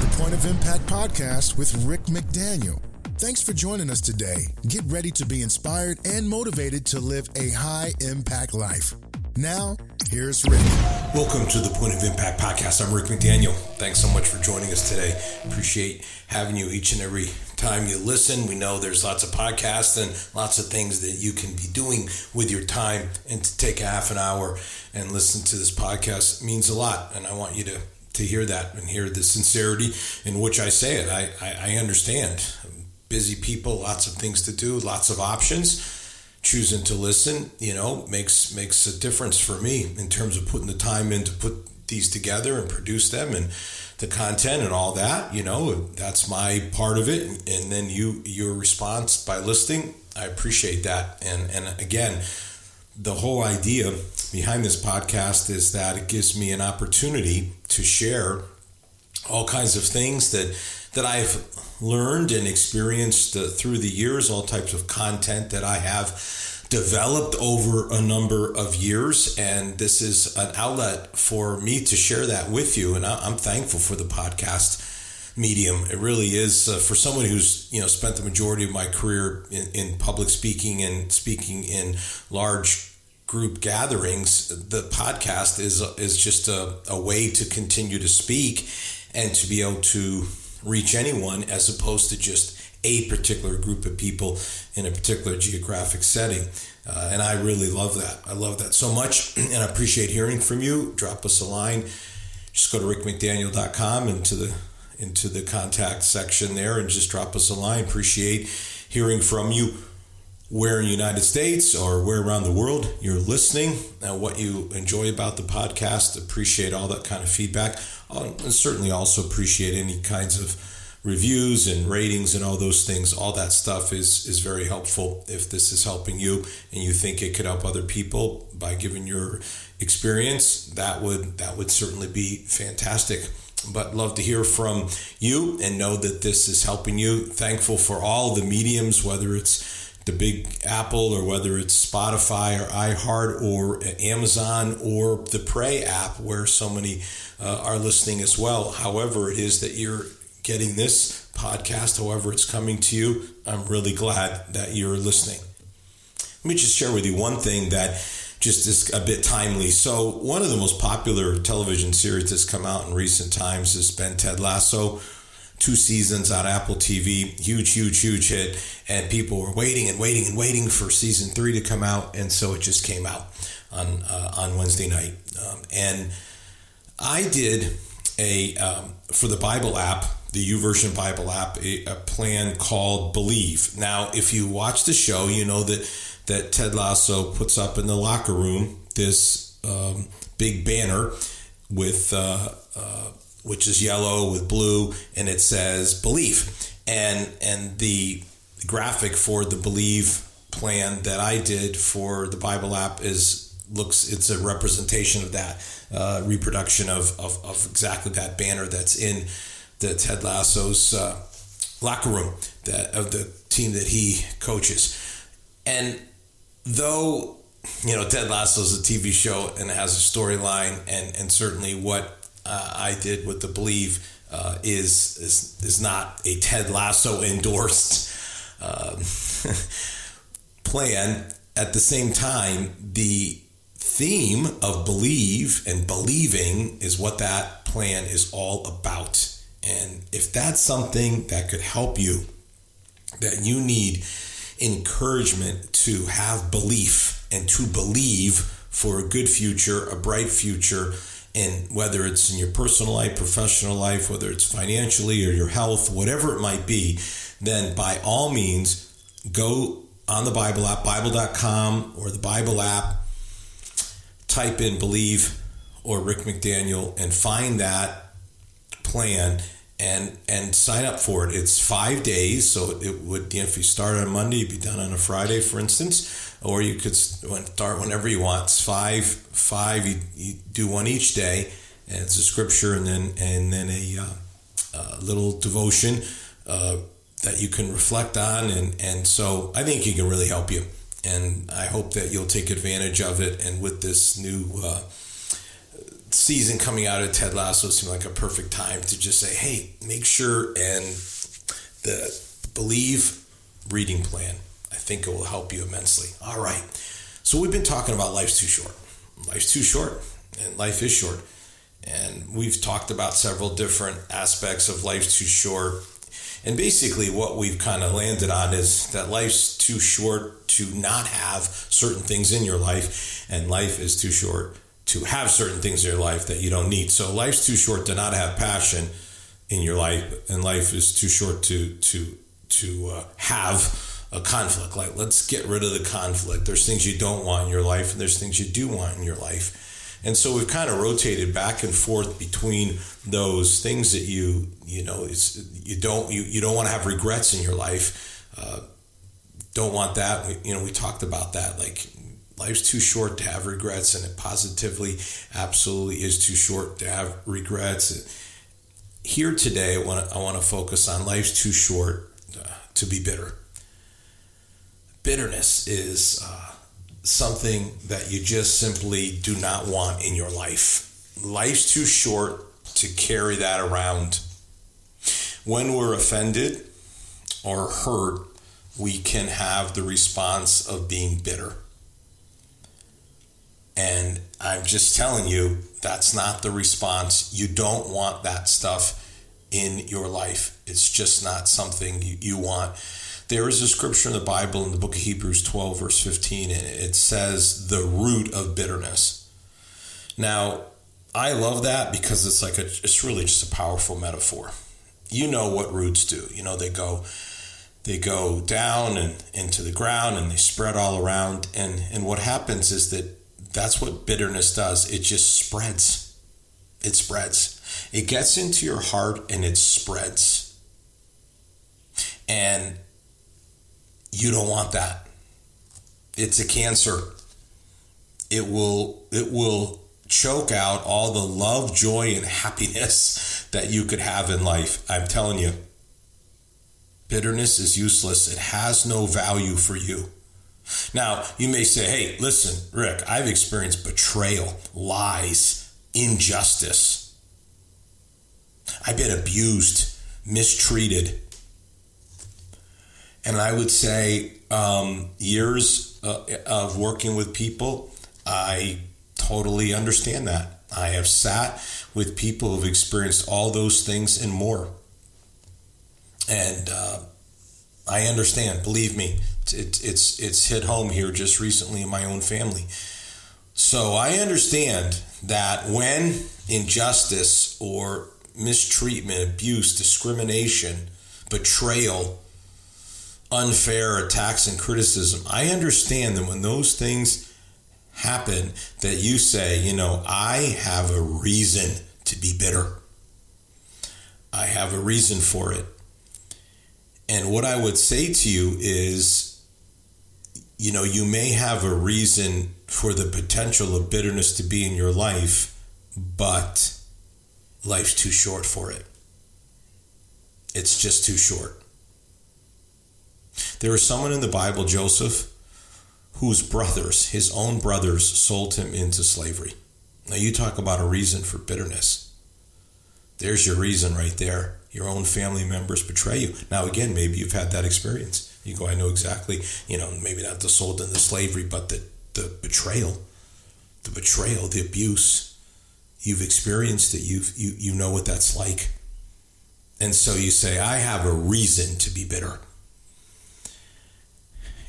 the Point of Impact podcast with Rick McDaniel. Thanks for joining us today. Get ready to be inspired and motivated to live a high impact life. Now, here's Rick. Welcome to the Point of Impact podcast. I'm Rick McDaniel. Thanks so much for joining us today. Appreciate having you each and every time you listen. We know there's lots of podcasts and lots of things that you can be doing with your time, and to take a half an hour and listen to this podcast means a lot. And I want you to to hear that and hear the sincerity in which I say it. I, I, I understand. Busy people, lots of things to do, lots of options choosing to listen, you know, makes makes a difference for me in terms of putting the time in to put these together and produce them and the content and all that. You know, that's my part of it. And then you your response by listening, I appreciate that. And and again, the whole idea behind this podcast is that it gives me an opportunity to share all kinds of things that that I've learned and experienced uh, through the years, all types of content that I have developed over a number of years. And this is an outlet for me to share that with you. And I, am thankful for the podcast medium. It really is uh, for someone who's, you know, spent the majority of my career in, in public speaking and speaking in large group gatherings. The podcast is, is just a, a way to continue to speak and to be able to reach anyone as opposed to just a particular group of people in a particular geographic setting. Uh, and I really love that. I love that so much. And I appreciate hearing from you. Drop us a line. Just go to rickmcdaniel.com into the into the contact section there and just drop us a line. Appreciate hearing from you where in the United States or where around the world you're listening, and what you enjoy about the podcast. Appreciate all that kind of feedback. Uh, and certainly also appreciate any kinds of reviews and ratings and all those things. All that stuff is is very helpful. If this is helping you and you think it could help other people by giving your experience, that would that would certainly be fantastic but love to hear from you and know that this is helping you. Thankful for all the mediums, whether it's the big Apple or whether it's Spotify or iHeart or Amazon or the Pray app where so many uh, are listening as well. However, it is that you're getting this podcast, however, it's coming to you, I'm really glad that you're listening. Let me just share with you one thing that just is a bit timely. So, one of the most popular television series that's come out in recent times has been Ted Lasso two seasons on Apple TV. Huge, huge, huge hit. And people were waiting and waiting and waiting for season three to come out. And so it just came out on, uh, on Wednesday night. Um, and I did a, um, for the Bible app, the YouVersion Bible app, a, a, plan called Believe. Now, if you watch the show, you know that, that Ted Lasso puts up in the locker room this um, big banner with uh, uh, which is yellow with blue, and it says believe. And and the graphic for the believe plan that I did for the Bible app is looks it's a representation of that uh, reproduction of, of, of exactly that banner that's in the Ted Lasso's uh, locker room that of the team that he coaches. And though you know Ted Lasso is a TV show and has a storyline, and and certainly what uh, I did with the Believe uh, is, is is not a Ted Lasso endorsed um, plan. At the same time, the theme of believe and believing is what that plan is all about. And if that's something that could help you, that you need encouragement to have belief and to believe for a good future, a bright future, and whether it's in your personal life, professional life, whether it's financially or your health, whatever it might be, then by all means, go on the Bible app, Bible.com or the Bible app, type in believe or Rick McDaniel and find that plan and and sign up for it. It's five days, so it would if you start on Monday, be done on a Friday, for instance or you could start whenever you want. It's five, five. You, you do one each day, and it's a scripture, and then and then a, uh, a little devotion uh, that you can reflect on, and and so I think it can really help you, and I hope that you'll take advantage of it. And with this new uh, season coming out of Ted Lasso seemed like a perfect time to just say, hey, make sure and the believe reading plan. I think it will help you immensely. All right. So we've been talking about life's too short. Life's too short, and life is short. And we've talked about several different aspects of life's too short. And basically, what we've kind of landed on is that life's too short to not have certain things in your life, and life is too short to have certain things in your life that you don't need. So life's too short to not have passion in your life, and life is too short to to to uh, have a conflict. Like let's get rid of the conflict. There's things you don't want in your life, and there's things you do want in your life. And so we've kind of rotated back and forth between those things that you you know it's you don't you, you don't want to have regrets in your life. Uh, don't want that. We, you know we talked about that like life's too short to have regrets, and it positively, absolutely is too short to have regrets. Here today, I want to, I want to focus on life's too short uh, to be bitter. Bitterness is uh, something that you just simply do not want in your life. Life's too short to carry that around. When we're offended or hurt, we can have the response of being bitter. And I'm just telling you, that's not the response. You don't want that stuff in your life. It's just not something you, you want. There is a scripture in the Bible in the book of Hebrews 12, verse 15, and it says the root of bitterness. Now, I love that because it's like a, it's really just a powerful metaphor. You know what roots do. You know, they go they go down and into the ground and they spread all around and and what happens is that that's what bitterness does. It just spreads. It spreads. It gets into your heart and it spreads. And you don't want that. It's a cancer. It will it will choke out all the love, joy and happiness that you could have in life. I'm telling you. Bitterness is useless. It has no value for you. Now, you may say, hey, listen, Rick, I've experienced betrayal, lies, injustice. I've been abused, mistreated. And I would say, um, years uh, of working with people, I totally understand that. I have sat with people who've experienced all those things and more. And uh, I understand, believe me, it, it's it's hit home here just recently in my own family. So I understand that when injustice or mistreatment, abuse, discrimination, betrayal, unfair attacks and criticism, I understand that when those things happen that you say, you know, I have a reason to be bitter. I have a reason for it. And what I would say to you is you know, you may have a reason for the potential of bitterness to be in your life, but life's too short for it. It's just too short. There was someone in the Bible, Joseph, whose brothers, his own brothers, sold him into slavery. Now, you talk about a reason for bitterness. There's your reason right there. Your own family members betray you. Now, again, maybe you've had that experience. You go, I know exactly, you know, maybe not the sold into slavery, but the, the betrayal, the betrayal, the abuse. You've experienced it. You've, you, you know what that's like. And so you say, I have a reason to be bitter.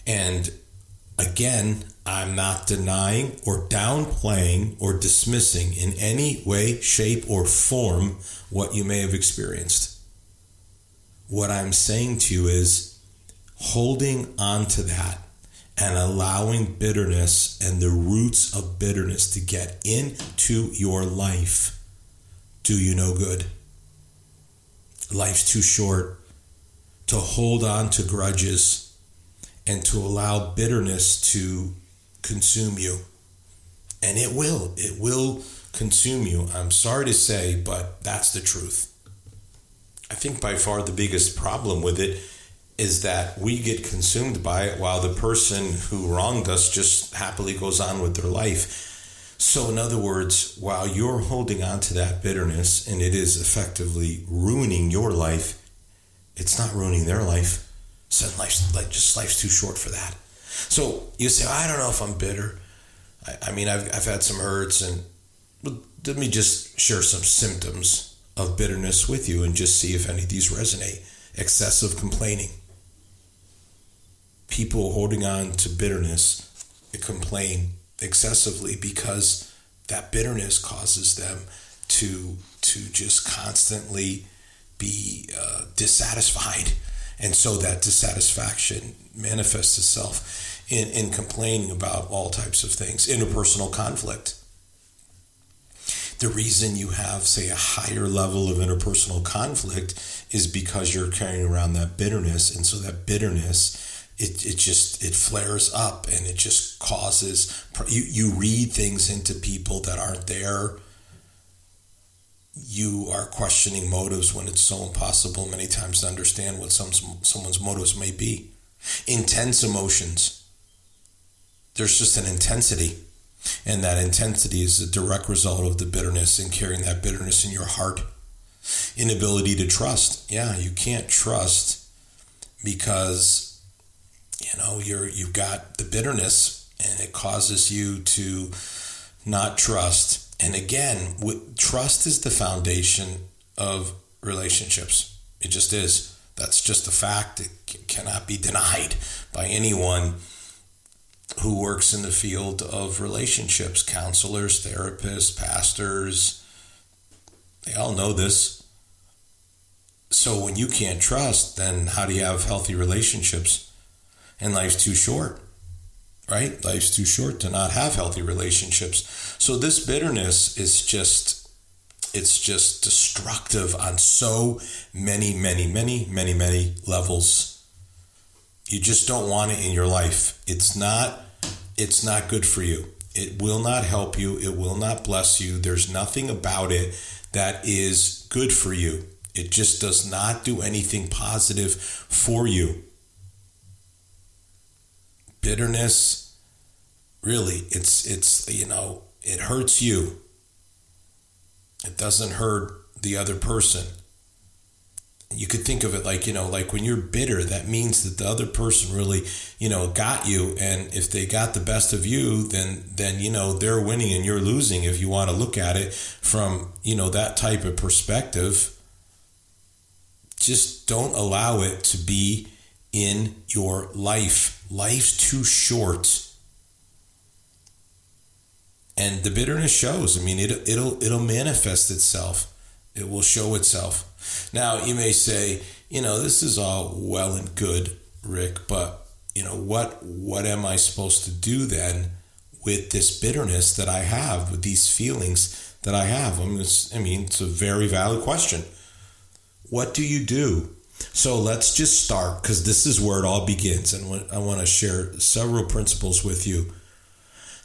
And again, I'm not denying or downplaying or dismissing in any way, shape, or form what you may have experienced. What I'm saying to you is holding on to that and allowing bitterness and the roots of bitterness to get into your life do you no good. Life's too short to hold on to grudges and to allow bitterness to consume you. And it will. It will consume you. I'm sorry to say, but that's the truth. I think by far the biggest problem with it is that we get consumed by it while the person who wronged us just happily goes on with their life. So, in other words, while you're holding on to that bitterness and it is effectively ruining your life, it's not ruining their life. So life's like just life's too short for that. So you say, I don't know if I'm bitter. I, I mean, I've, I've had some hurts, and let me just share some symptoms of bitterness with you and just see if any of these resonate. Excessive complaining. People holding on to bitterness complain excessively because that bitterness causes them to to just constantly be uh, dissatisfied. And so that dissatisfaction manifests itself in, in complaining about all types of things interpersonal conflict. The reason you have say a higher level of interpersonal conflict is because you're carrying around that bitterness. And so that bitterness it, it just it flares up and it just causes you you read things into people that aren't there. You are questioning motives when it's so impossible many times to understand what some someone's motives may be. Intense emotions. There's just an intensity. And that intensity is a direct result of the bitterness and carrying that bitterness in your heart. Inability to trust. Yeah you can't trust because you know you're you've got the bitterness and it causes you to not trust. And again trust is the foundation of relationships. It just is. That's just a fact. It cannot be denied by anyone who works in the field of relationships. Counselors therapists pastors they all know this. So when you can't trust then how do you have healthy relationships and life's too short right? Life's too short to not have healthy relationships. So this bitterness is just it's just destructive on so many many many many many levels. You just don't want it in your life. It's not it's not good for you. It will not help you. It will not bless you. There's nothing about it that is good for you. It just does not do anything positive for you bitterness really it's it's you know it hurts you. It doesn't hurt the other person. You could think of it like you know like when you're bitter that means that the other person really you know got you. And if they got the best of you then then you know they're winning and you're losing if you want to look at it from you know that type of perspective. Just don't allow it to be in your life. Life's too short. And the bitterness shows. I mean, it, it'll it'll manifest itself. It will show itself. Now, you may say, you know, this is all well and good, Rick, but you know what what am I supposed to do then with this bitterness that I have, with these feelings that I have? I mean, it's, I mean, it's a very valid question. What do you do so let's just start because this is where it all begins. And I want to share several principles with you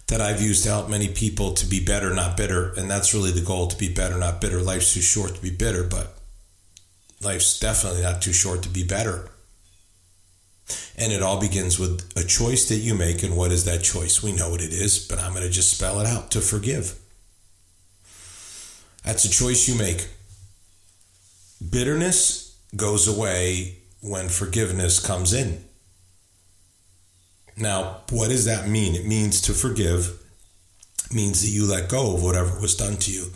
that I've used to help many people to be better, not bitter. And that's really the goal to be better, not bitter. Life's too short to be bitter, but life's definitely not too short to be better. And it all begins with a choice that you make. And what is that choice? We know what it is, but I'm going to just spell it out to forgive. That's a choice you make. Bitterness goes away when forgiveness comes in. Now, what does that mean? It means to forgive means that you let go of whatever was done to you.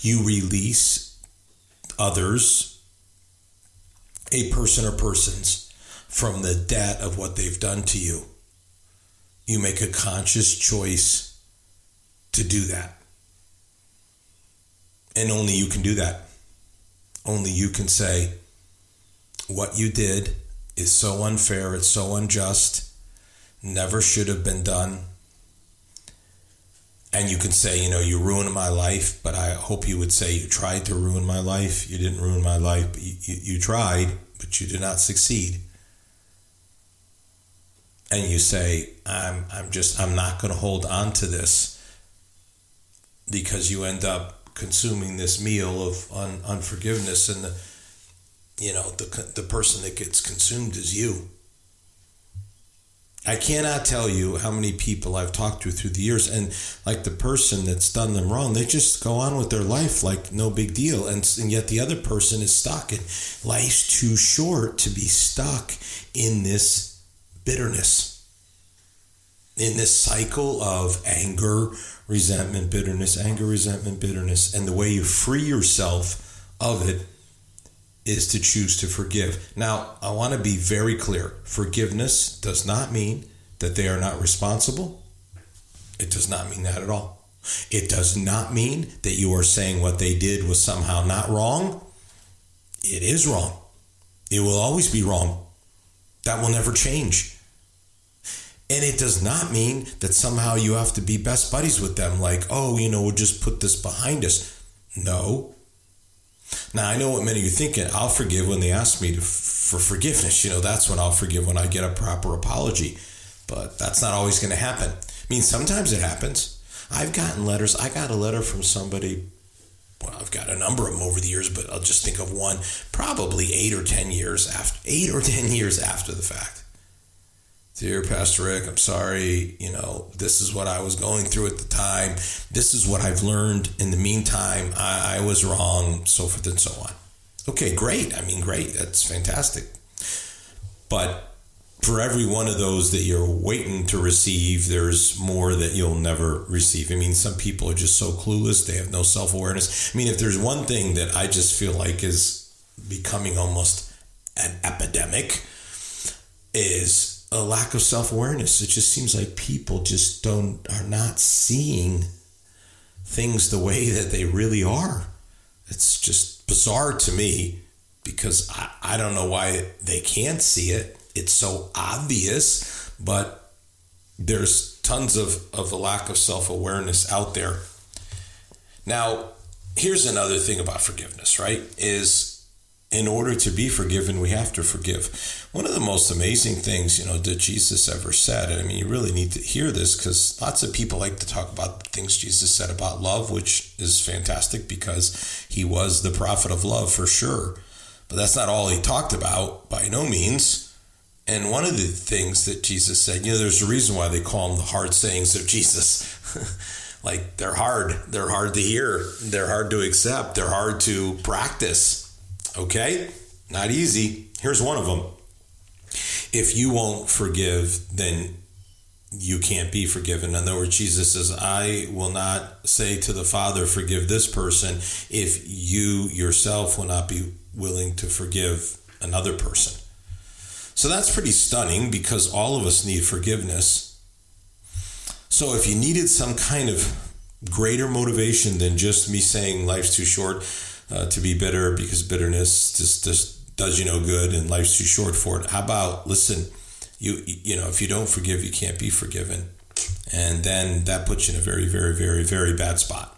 You release others, a person or persons, from the debt of what they've done to you. You make a conscious choice to do that. And only you can do that. Only you can say, what you did is so unfair, it's so unjust, never should have been done. And you can say, you know, you ruined my life, but I hope you would say you tried to ruin my life. You didn't ruin my life, but you, you, you tried, but you did not succeed. And you say, I'm, I'm just, I'm not going to hold on to this because you end up consuming this meal of un, unforgiveness and the you know the the person that gets consumed is you I cannot tell you how many people I've talked to through the years, and like the person that's done them wrong, they just go on with their life like no big deal, and, and yet the other person is stuck. And life's too short to be stuck in this bitterness, in this cycle of anger, resentment, bitterness, anger, resentment, bitterness, and the way you free yourself of it is to choose to forgive. Now, I want to be very clear forgiveness does not mean that they are not responsible. It does not mean that at all. It does not mean that you are saying what they did was somehow not wrong. It is wrong. It will always be wrong. That will never change. And it does not mean that somehow you have to be best buddies with them, like, oh, you know, we'll just put this behind us. No, now, I know what many of you thinking. I'll forgive when they ask me to, for forgiveness. You know, that's when I'll forgive when I get a proper apology. But that's not always going to happen. I mean, sometimes it happens. I've gotten letters. I got a letter from somebody. Well, I've got a number of them over the years, but I'll just think of one probably eight or 10 years after, eight or 10 years after the fact. Dear Pastor Rick, I'm sorry. You know, this is what I was going through at the time. This is what I've learned in the meantime. I, I was wrong, so forth and so on. Okay, great. I mean, great. That's fantastic. But for every one of those that you're waiting to receive, there's more that you'll never receive. I mean, some people are just so clueless, they have no self awareness. I mean, if there's one thing that I just feel like is becoming almost an epidemic, is a lack of self awareness. It just seems like people just don't are not seeing things the way that they really are. It's just bizarre to me because I, I don't know why they can't see it. It's so obvious, but there's tons of, of a lack of self awareness out there. Now, here's another thing about forgiveness, right? Is in order to be forgiven, we have to forgive. One of the most amazing things, you know, that Jesus ever said, I mean, you really need to hear this because lots of people like to talk about things Jesus said about love, which is fantastic because he was the prophet of love for sure. But that's not all he talked about by no means. And one of the things that Jesus said, you know, there's a reason why they call them the hard sayings of Jesus. like they're hard, they're hard to hear, they're hard to accept, they're hard to practice Okay? Not easy. Here's one of them. If you won't forgive, then you can't be forgiven. In other words, Jesus says, I will not say to the Father, forgive this person if you yourself will not be willing to forgive another person. So that's pretty stunning because all of us need forgiveness. So if you needed some kind of greater motivation than just me saying life's too short, uh, to be bitter because bitterness just, just does you no good and life's too short for it. How about listen, you you know if you don't forgive, you can't be forgiven, and then that puts you in a very very very very bad spot.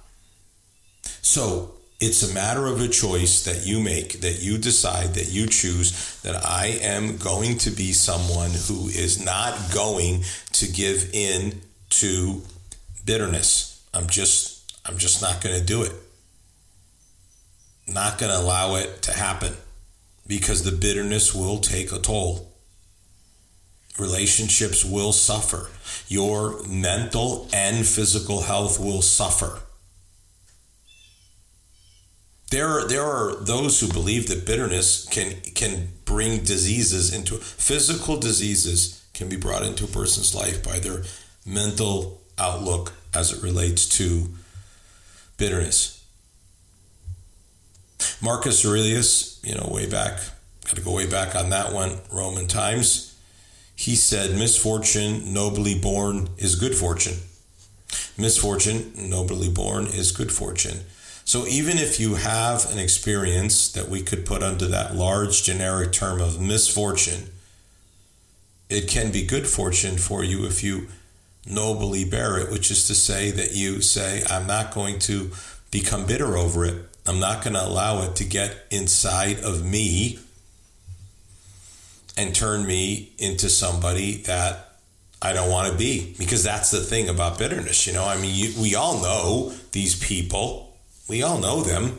So it's a matter of a choice that you make, that you decide, that you choose that I am going to be someone who is not going to give in to bitterness. I'm just I'm just not going to do it not going to allow it to happen because the bitterness will take a toll. Relationships will suffer. Your mental and physical health will suffer. There are, there are those who believe that bitterness can, can bring diseases into physical diseases can be brought into a person's life by their mental outlook as it relates to bitterness. Marcus Aurelius, you know, way back, got to go way back on that one, Roman times. He said, Misfortune nobly borne is good fortune. Misfortune nobly borne is good fortune. So even if you have an experience that we could put under that large generic term of misfortune, it can be good fortune for you if you nobly bear it, which is to say that you say, I'm not going to become bitter over it. I'm not going to allow it to get inside of me and turn me into somebody that I don't want to be. Because that's the thing about bitterness. You know, I mean, you, we all know these people, we all know them.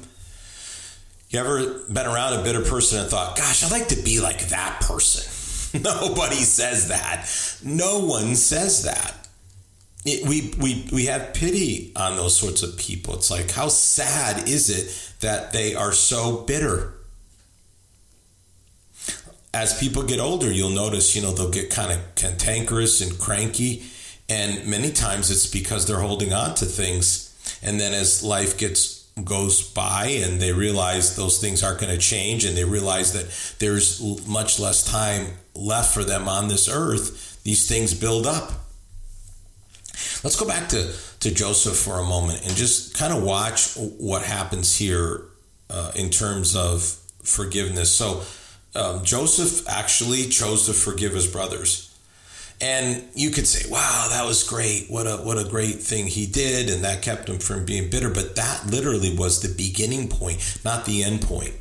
You ever been around a bitter person and thought, gosh, I'd like to be like that person? Nobody says that. No one says that. It, we, we, we have pity on those sorts of people. It's like, how sad is it that they are so bitter? As people get older, you'll notice, you know, they'll get kind of cantankerous and cranky. And many times it's because they're holding on to things. And then as life gets goes by and they realize those things aren't going to change and they realize that there's much less time left for them on this earth, these things build up. Let's go back to, to Joseph for a moment and just kind of watch what happens here uh, in terms of forgiveness. So, um, Joseph actually chose to forgive his brothers. And you could say, wow, that was great. What a what a great thing he did and that kept him from being bitter, but that literally was the beginning point, not the end point.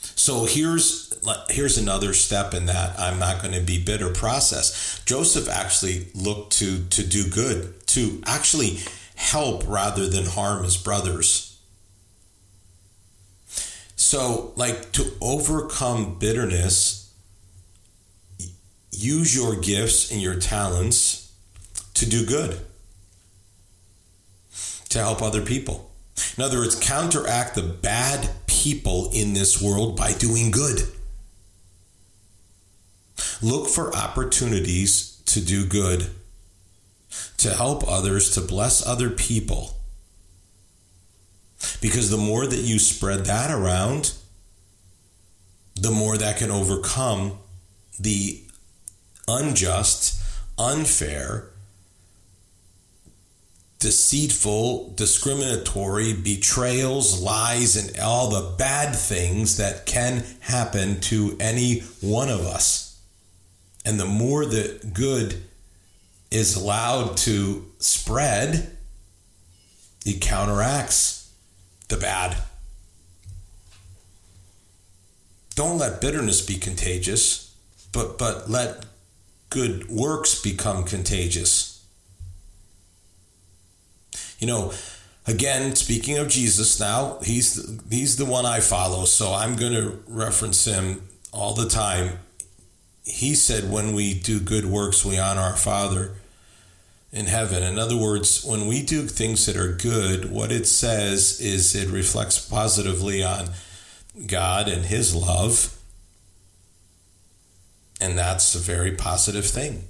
So here's here's another step in that I'm not going to be bitter process. Joseph actually looked to to do good, to actually help rather than harm his brothers. So like to overcome bitterness, use your gifts and your talents to do good. To help other people. In other words, counteract the bad people in this world by doing good. Look for opportunities to do good, to help others, to bless other people. Because the more that you spread that around, the more that can overcome the unjust, unfair, deceitful, discriminatory, betrayals, lies, and all the bad things that can happen to any one of us. And the more the good is allowed to spread, it counteracts the bad. Don't let bitterness be contagious, but, but let good works become contagious you know, again, speaking of Jesus now, he's the, he's the one I follow, so I'm going to reference him all the time. He said, "When we do good works, we honor our Father in heaven." In other words, when we do things that are good, what it says is it reflects positively on God and His love, and that's a very positive thing.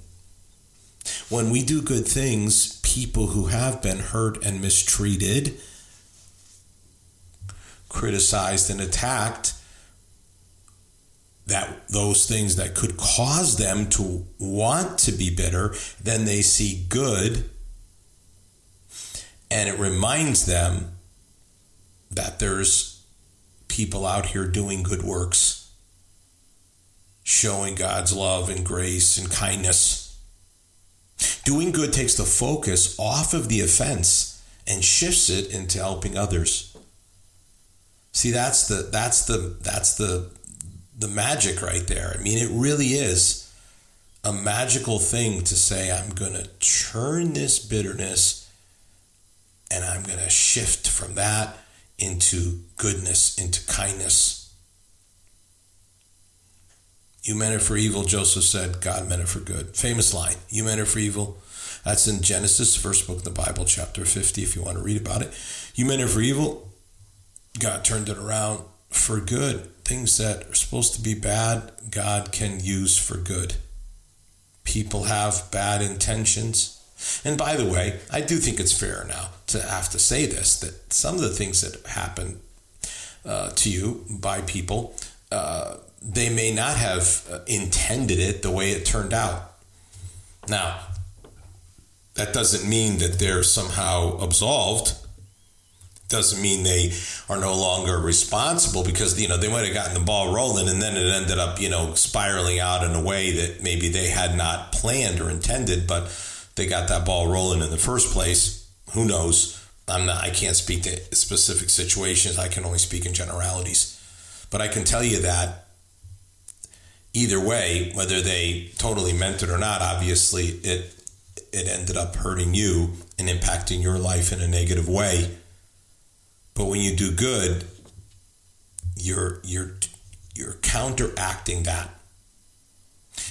When we do good things, people who have been hurt and mistreated, criticized and attacked, that those things that could cause them to want to be bitter, then they see good and it reminds them that there's people out here doing good works, showing God's love and grace and kindness. Doing good takes the focus off of the offense and shifts it into helping others. See, that's the that's the that's the the magic right there. I mean, it really is a magical thing to say I'm going to turn this bitterness and I'm going to shift from that into goodness, into kindness. You meant it for evil, Joseph said. God meant it for good. Famous line. You meant it for evil. That's in Genesis, first book of the Bible, chapter 50, if you want to read about it. You meant it for evil. God turned it around for good. Things that are supposed to be bad, God can use for good. People have bad intentions. And by the way, I do think it's fair now to have to say this that some of the things that happen uh, to you by people, uh, they may not have uh, intended it the way it turned out. Now, that doesn't mean that they're somehow absolved. Doesn't mean they are no longer responsible because you know they might have gotten the ball rolling and then it ended up you know spiraling out in a way that maybe they had not planned or intended, but they got that ball rolling in the first place. Who knows? I'm not. I can't speak to specific situations. I can only speak in generalities. But I can tell you that either way, whether they totally meant it or not, obviously it it ended up hurting you and impacting your life in a negative way. But when you do good, you're you're you're counteracting that.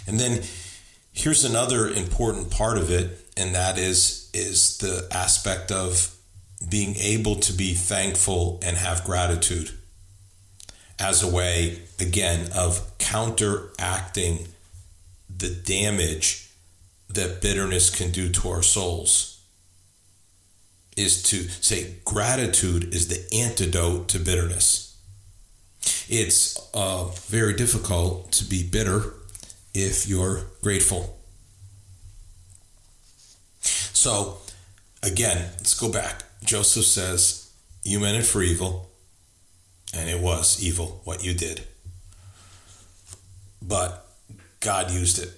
And then here's another important part of it, and that is is the aspect of being able to be thankful and have gratitude as a way, again, of counteracting the damage that bitterness can do to our souls. Is to say gratitude is the antidote to bitterness. It's uh, very difficult to be bitter if you're grateful. So, again, let's go back. Joseph says, You meant it for evil, and it was evil what you did. But God used it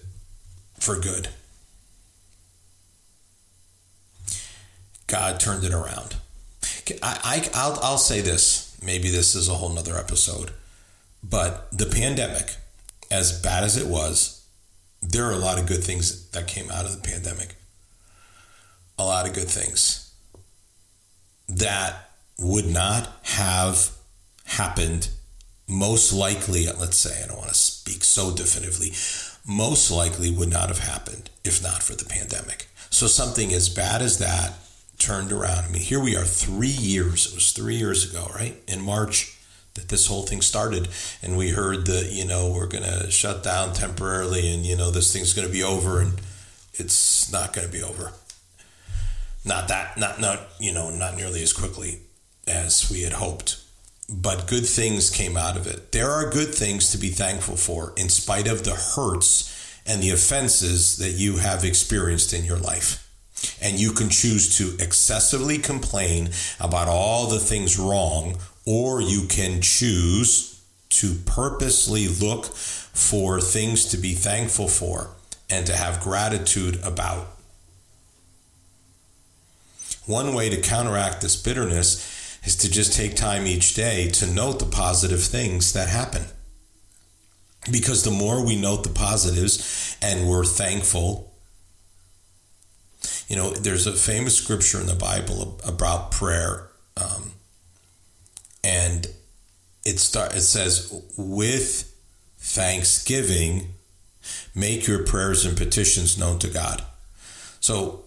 for good. God turned it around. I, I, will I'll say this. Maybe this is a whole nother episode. But the pandemic, as bad as it was, there are a lot of good things that came out of the pandemic. A lot of good things that would not have happened most likely, let's say, I don't want to speak so definitively, most likely would not have happened if not for the pandemic. So something as bad as that turned around. I mean, here we are three years, it was three years ago, right? In March that this whole thing started. And we heard that, you know, we're going to shut down temporarily and, you know, this thing's going to be over and it's not going to be over. Not that, not, not, you know, not nearly as quickly as we had hoped but good things came out of it. There are good things to be thankful for in spite of the hurts and the offenses that you have experienced in your life. And you can choose to excessively complain about all the things wrong, or you can choose to purposely look for things to be thankful for and to have gratitude about. One way to counteract this bitterness is to just take time each day to note the positive things that happen. Because the more we note the positives and we're thankful, you know, there's a famous scripture in the Bible about prayer, um, and it start it says, "With thanksgiving, make your prayers and petitions known to God." So,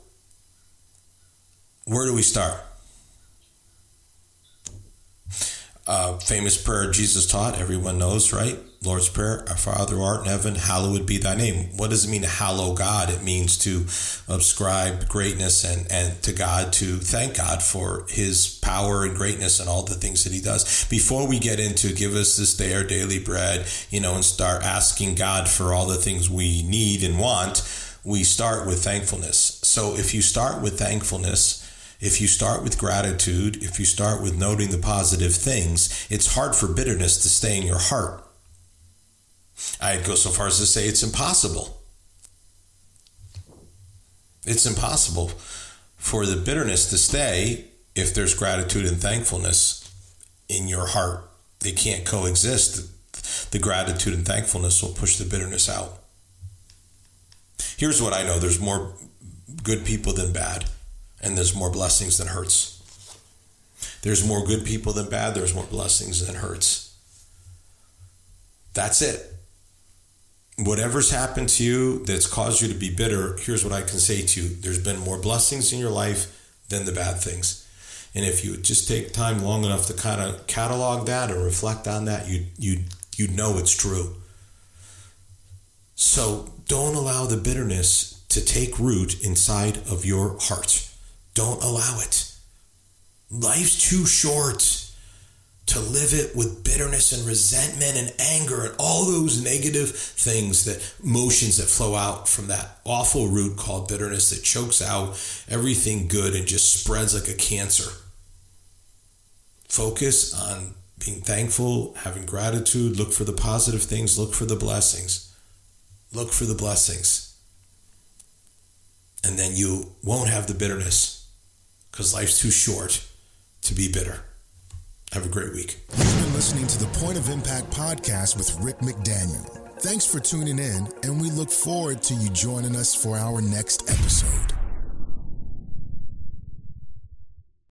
where do we start? Uh, famous prayer Jesus taught, everyone knows, right? Lord's Prayer, Our Father who art in heaven, hallowed be thy name. What does it mean to hallow God? It means to ascribe greatness and, and to God, to thank God for his power and greatness and all the things that he does. Before we get into give us this day our daily bread, you know, and start asking God for all the things we need and want, we start with thankfulness. So if you start with thankfulness, if you start with gratitude, if you start with noting the positive things, it's hard for bitterness to stay in your heart. I'd go so far as to say it's impossible. It's impossible for the bitterness to stay if there's gratitude and thankfulness in your heart. They can't coexist. The gratitude and thankfulness will push the bitterness out. Here's what I know there's more good people than bad and there's more blessings than hurts. There's more good people than bad, there's more blessings than hurts. That's it. Whatever's happened to you that's caused you to be bitter, here's what I can say to you there's been more blessings in your life than the bad things. And if you just take time long enough to kind of catalog that or reflect on that, you you you know it's true. So don't allow the bitterness to take root inside of your heart. Don't allow it. Life's too short to live it with bitterness and resentment and anger and all those negative things that emotions that flow out from that awful root called bitterness that chokes out everything good and just spreads like a cancer. Focus on being thankful, having gratitude, look for the positive things, look for the blessings. Look for the blessings. And then you won't have the bitterness because life's too short to be bitter. Have a great week. You've been listening to the Point of Impact podcast with Rick McDaniel. Thanks for tuning in, and we look forward to you joining us for our next episode.